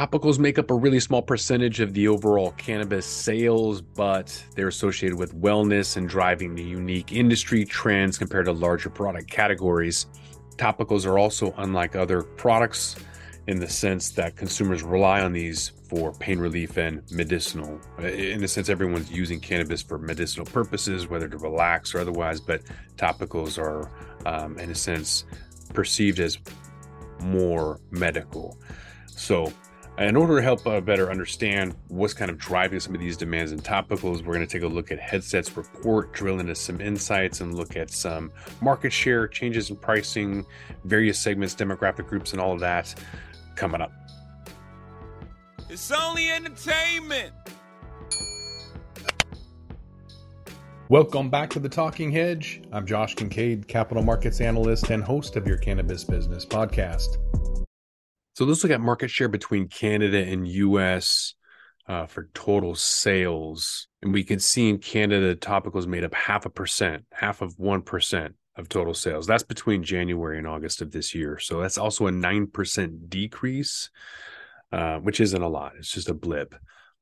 Topicals make up a really small percentage of the overall cannabis sales, but they're associated with wellness and driving the unique industry trends compared to larger product categories. Topicals are also unlike other products in the sense that consumers rely on these for pain relief and medicinal. In a sense, everyone's using cannabis for medicinal purposes, whether to relax or otherwise, but topicals are, um, in a sense, perceived as more medical. So, in order to help uh, better understand what's kind of driving some of these demands and topicals, we're going to take a look at Headset's report, drill into some insights, and look at some market share changes in pricing, various segments, demographic groups, and all of that coming up. It's only entertainment. Welcome back to the Talking Hedge. I'm Josh Kincaid, capital markets analyst and host of your cannabis business podcast. So let's look at market share between Canada and US uh, for total sales. And we can see in Canada, topicals made up half a percent, half of 1% of total sales. That's between January and August of this year. So that's also a 9% decrease, uh, which isn't a lot. It's just a blip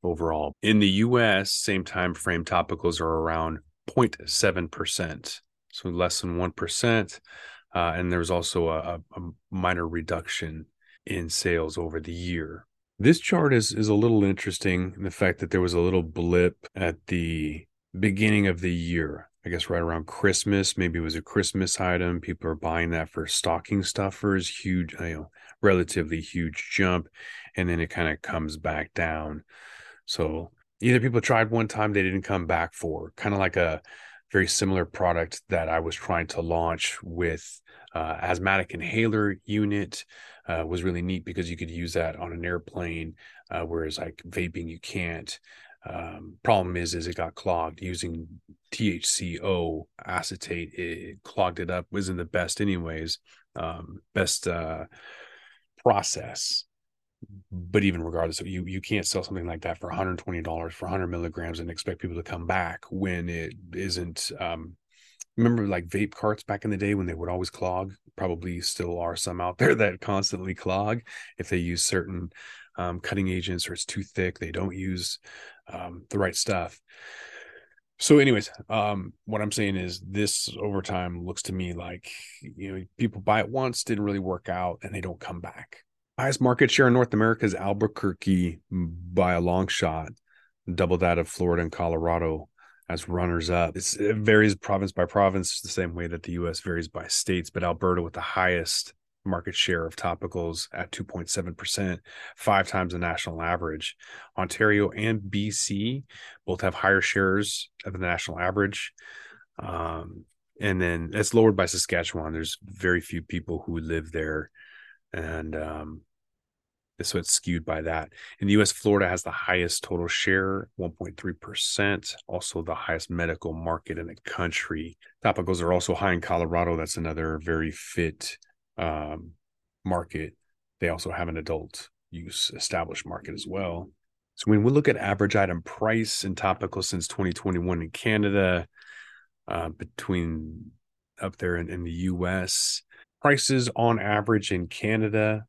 overall. In the US, same time frame, topicals are around 0.7%, so less than 1%. Uh, and there's also a, a minor reduction in sales over the year. This chart is is a little interesting in the fact that there was a little blip at the beginning of the year. I guess right around Christmas, maybe it was a Christmas item. People are buying that for stocking stuffers, huge, you know, relatively huge jump, and then it kind of comes back down. So either people tried one time they didn't come back for, kind of like a very similar product that I was trying to launch with uh, asthmatic inhaler unit uh, was really neat because you could use that on an airplane, uh, whereas like vaping you can't. Um, problem is, is it got clogged using THCO acetate. It clogged it up. wasn't the best, anyways. Um, best uh, process. But even regardless, you you can't sell something like that for 120 dollars for 100 milligrams and expect people to come back when it isn't um, remember like vape carts back in the day when they would always clog? Probably still are some out there that constantly clog. If they use certain um, cutting agents or it's too thick they don't use um, the right stuff. So anyways um, what i'm saying is this over time looks to me like you know people buy it once didn't really work out and they don't come back highest market share in north america is alberta by a long shot double that of florida and colorado as runners up. It's, it varies province by province, the same way that the US varies by states, but Alberta with the highest market share of topicals at 2.7%, five times the national average. Ontario and BC both have higher shares of the national average. Um, and then it's lowered by Saskatchewan. There's very few people who live there. And um, so it's skewed by that. In the US, Florida has the highest total share, 1.3%, also the highest medical market in the country. Topicals are also high in Colorado. That's another very fit um, market. They also have an adult use established market as well. So when we look at average item price in topical since 2021 in Canada, uh, between up there in, in the US, prices on average in Canada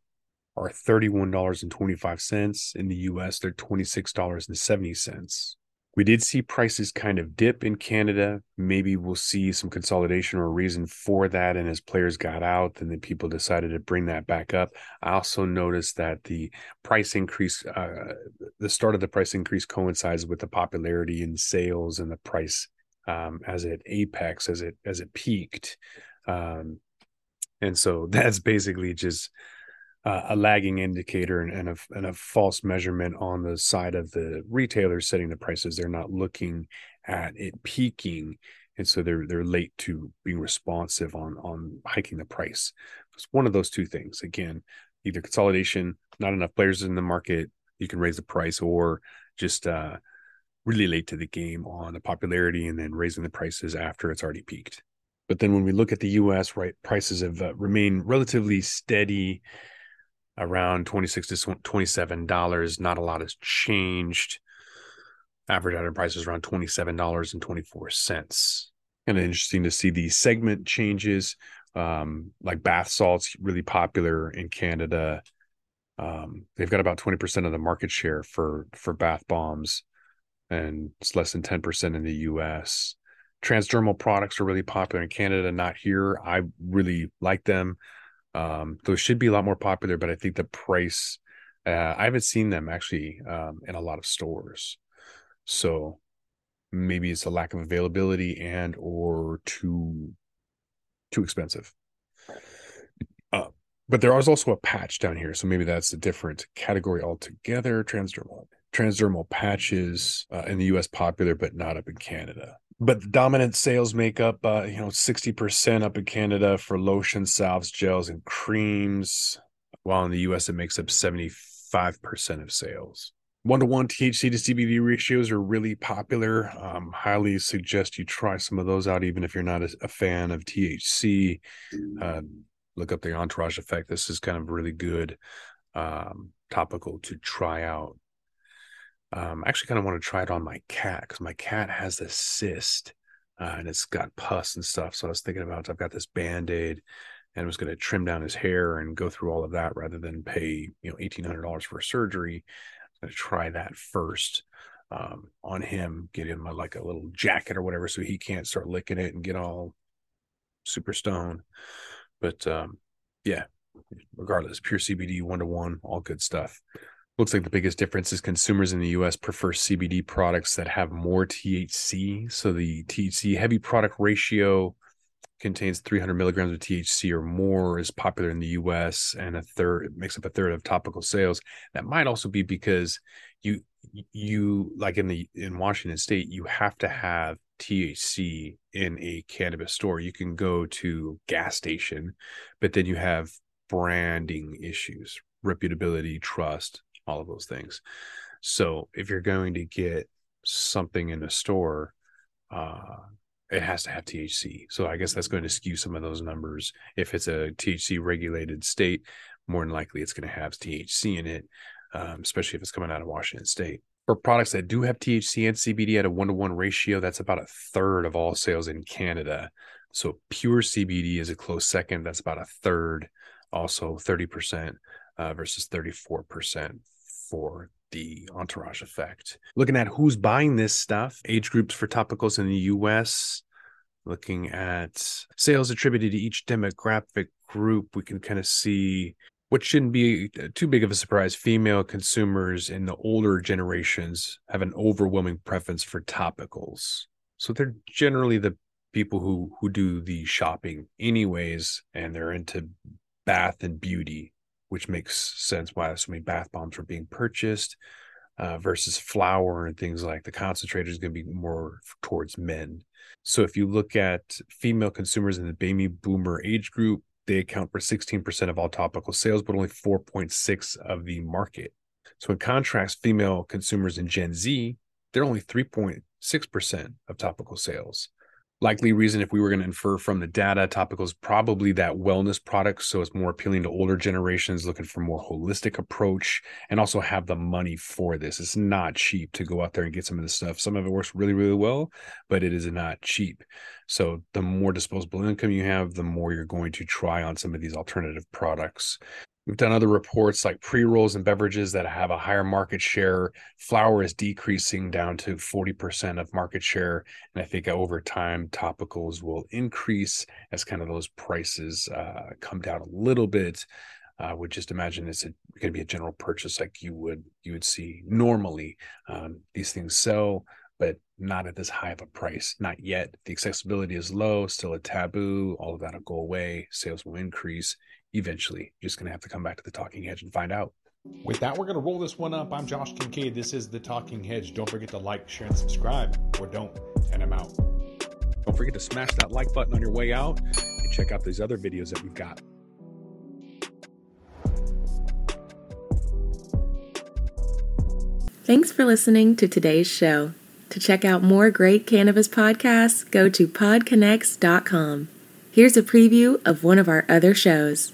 are $31.25. In the US, they're $26.70. We did see prices kind of dip in Canada. Maybe we'll see some consolidation or a reason for that. And as players got out, then the people decided to bring that back up. I also noticed that the price increase, uh, the start of the price increase coincides with the popularity in sales and the price um, as it apex, as it as it peaked. Um, and so that's basically just uh, a lagging indicator and, and, a, and a false measurement on the side of the retailers setting the prices. They're not looking at it peaking, and so they're they're late to being responsive on on hiking the price. It's one of those two things. Again, either consolidation, not enough players in the market, you can raise the price, or just uh, really late to the game on the popularity and then raising the prices after it's already peaked. But then when we look at the U.S., right, prices have uh, remained relatively steady around 26 to 27 dollars not a lot has changed average item price is around 27 dollars and 24 cents kind of interesting to see the segment changes um, like bath salts really popular in canada Um, they've got about 20% of the market share for for bath bombs, and it's less than 10% in the US. Transdermal products are really popular in Canada, not here. I really like them. Um, those should be a lot more popular, but I think the price, uh, I haven't seen them actually um, in a lot of stores. So maybe it's a lack of availability and or too too expensive. Uh, but there is also a patch down here, so maybe that's a different category altogether. Transdermal transdermal patches uh, in the U.S. popular, but not up in Canada. But the dominant sales make up, uh, you know, sixty percent up in Canada for lotions, salves, gels, and creams, while in the U.S. it makes up seventy-five percent of sales. One to one THC to CBD ratios are really popular. Um, highly suggest you try some of those out, even if you're not a, a fan of THC. Uh, look up the entourage effect. This is kind of really good um, topical to try out. Um, I actually kind of want to try it on my cat because my cat has this cyst uh, and it's got pus and stuff. So I was thinking about I've got this band aid and I was going to trim down his hair and go through all of that rather than pay you know eighteen hundred dollars for surgery. I'm going to try that first um, on him, get him a, like a little jacket or whatever, so he can't start licking it and get all super stoned. But um, yeah, regardless, pure CBD one to one, all good stuff. Looks like the biggest difference is consumers in the US prefer CBD products that have more THC. So the THC heavy product ratio contains 300 milligrams of THC or more is popular in the US and a third makes up a third of topical sales. That might also be because you you like in the in Washington state you have to have THC in a cannabis store. You can go to gas station, but then you have branding issues, reputability, trust, all of those things. So if you're going to get something in a store, uh, it has to have THC. So I guess that's going to skew some of those numbers. If it's a THC regulated state, more than likely it's going to have THC in it, um, especially if it's coming out of Washington State. For products that do have THC and CBD at a one to one ratio, that's about a third of all sales in Canada. So pure CBD is a close second. That's about a third, also 30% uh, versus 34% for the entourage effect. Looking at who's buying this stuff, age groups for topicals in the US, looking at sales attributed to each demographic group, we can kind of see what shouldn't be uh, too big of a surprise. Female consumers in the older generations have an overwhelming preference for topicals. So they're generally the people who who do the shopping anyways and they're into bath and beauty which makes sense why so many bath bombs are being purchased uh, versus flour and things like the concentrator is going to be more towards men. So if you look at female consumers in the baby boomer age group, they account for 16% of all topical sales, but only 4.6 of the market. So in contrast, female consumers in Gen Z, they're only 3.6% of topical sales likely reason if we were going to infer from the data topical is probably that wellness product so it's more appealing to older generations looking for more holistic approach and also have the money for this. It's not cheap to go out there and get some of this stuff. Some of it works really really well but it is not cheap. So the more disposable income you have the more you're going to try on some of these alternative products We've done other reports like pre rolls and beverages that have a higher market share. Flour is decreasing down to 40% of market share. And I think over time, topicals will increase as kind of those prices uh, come down a little bit. I uh, would just imagine it's going to be a general purchase like you would you would see normally. Um, these things sell, but not at this high of a price. Not yet. The accessibility is low, still a taboo. All of that will go away. Sales will increase eventually. You're just going to have to come back to the Talking Hedge and find out. With that, we're going to roll this one up. I'm Josh Kincaid. This is the Talking Hedge. Don't forget to like, share, and subscribe, or don't. And I'm out. Don't forget to smash that like button on your way out and check out these other videos that we've got. Thanks for listening to today's show. To check out more great cannabis podcasts, go to podconnects.com. Here's a preview of one of our other shows.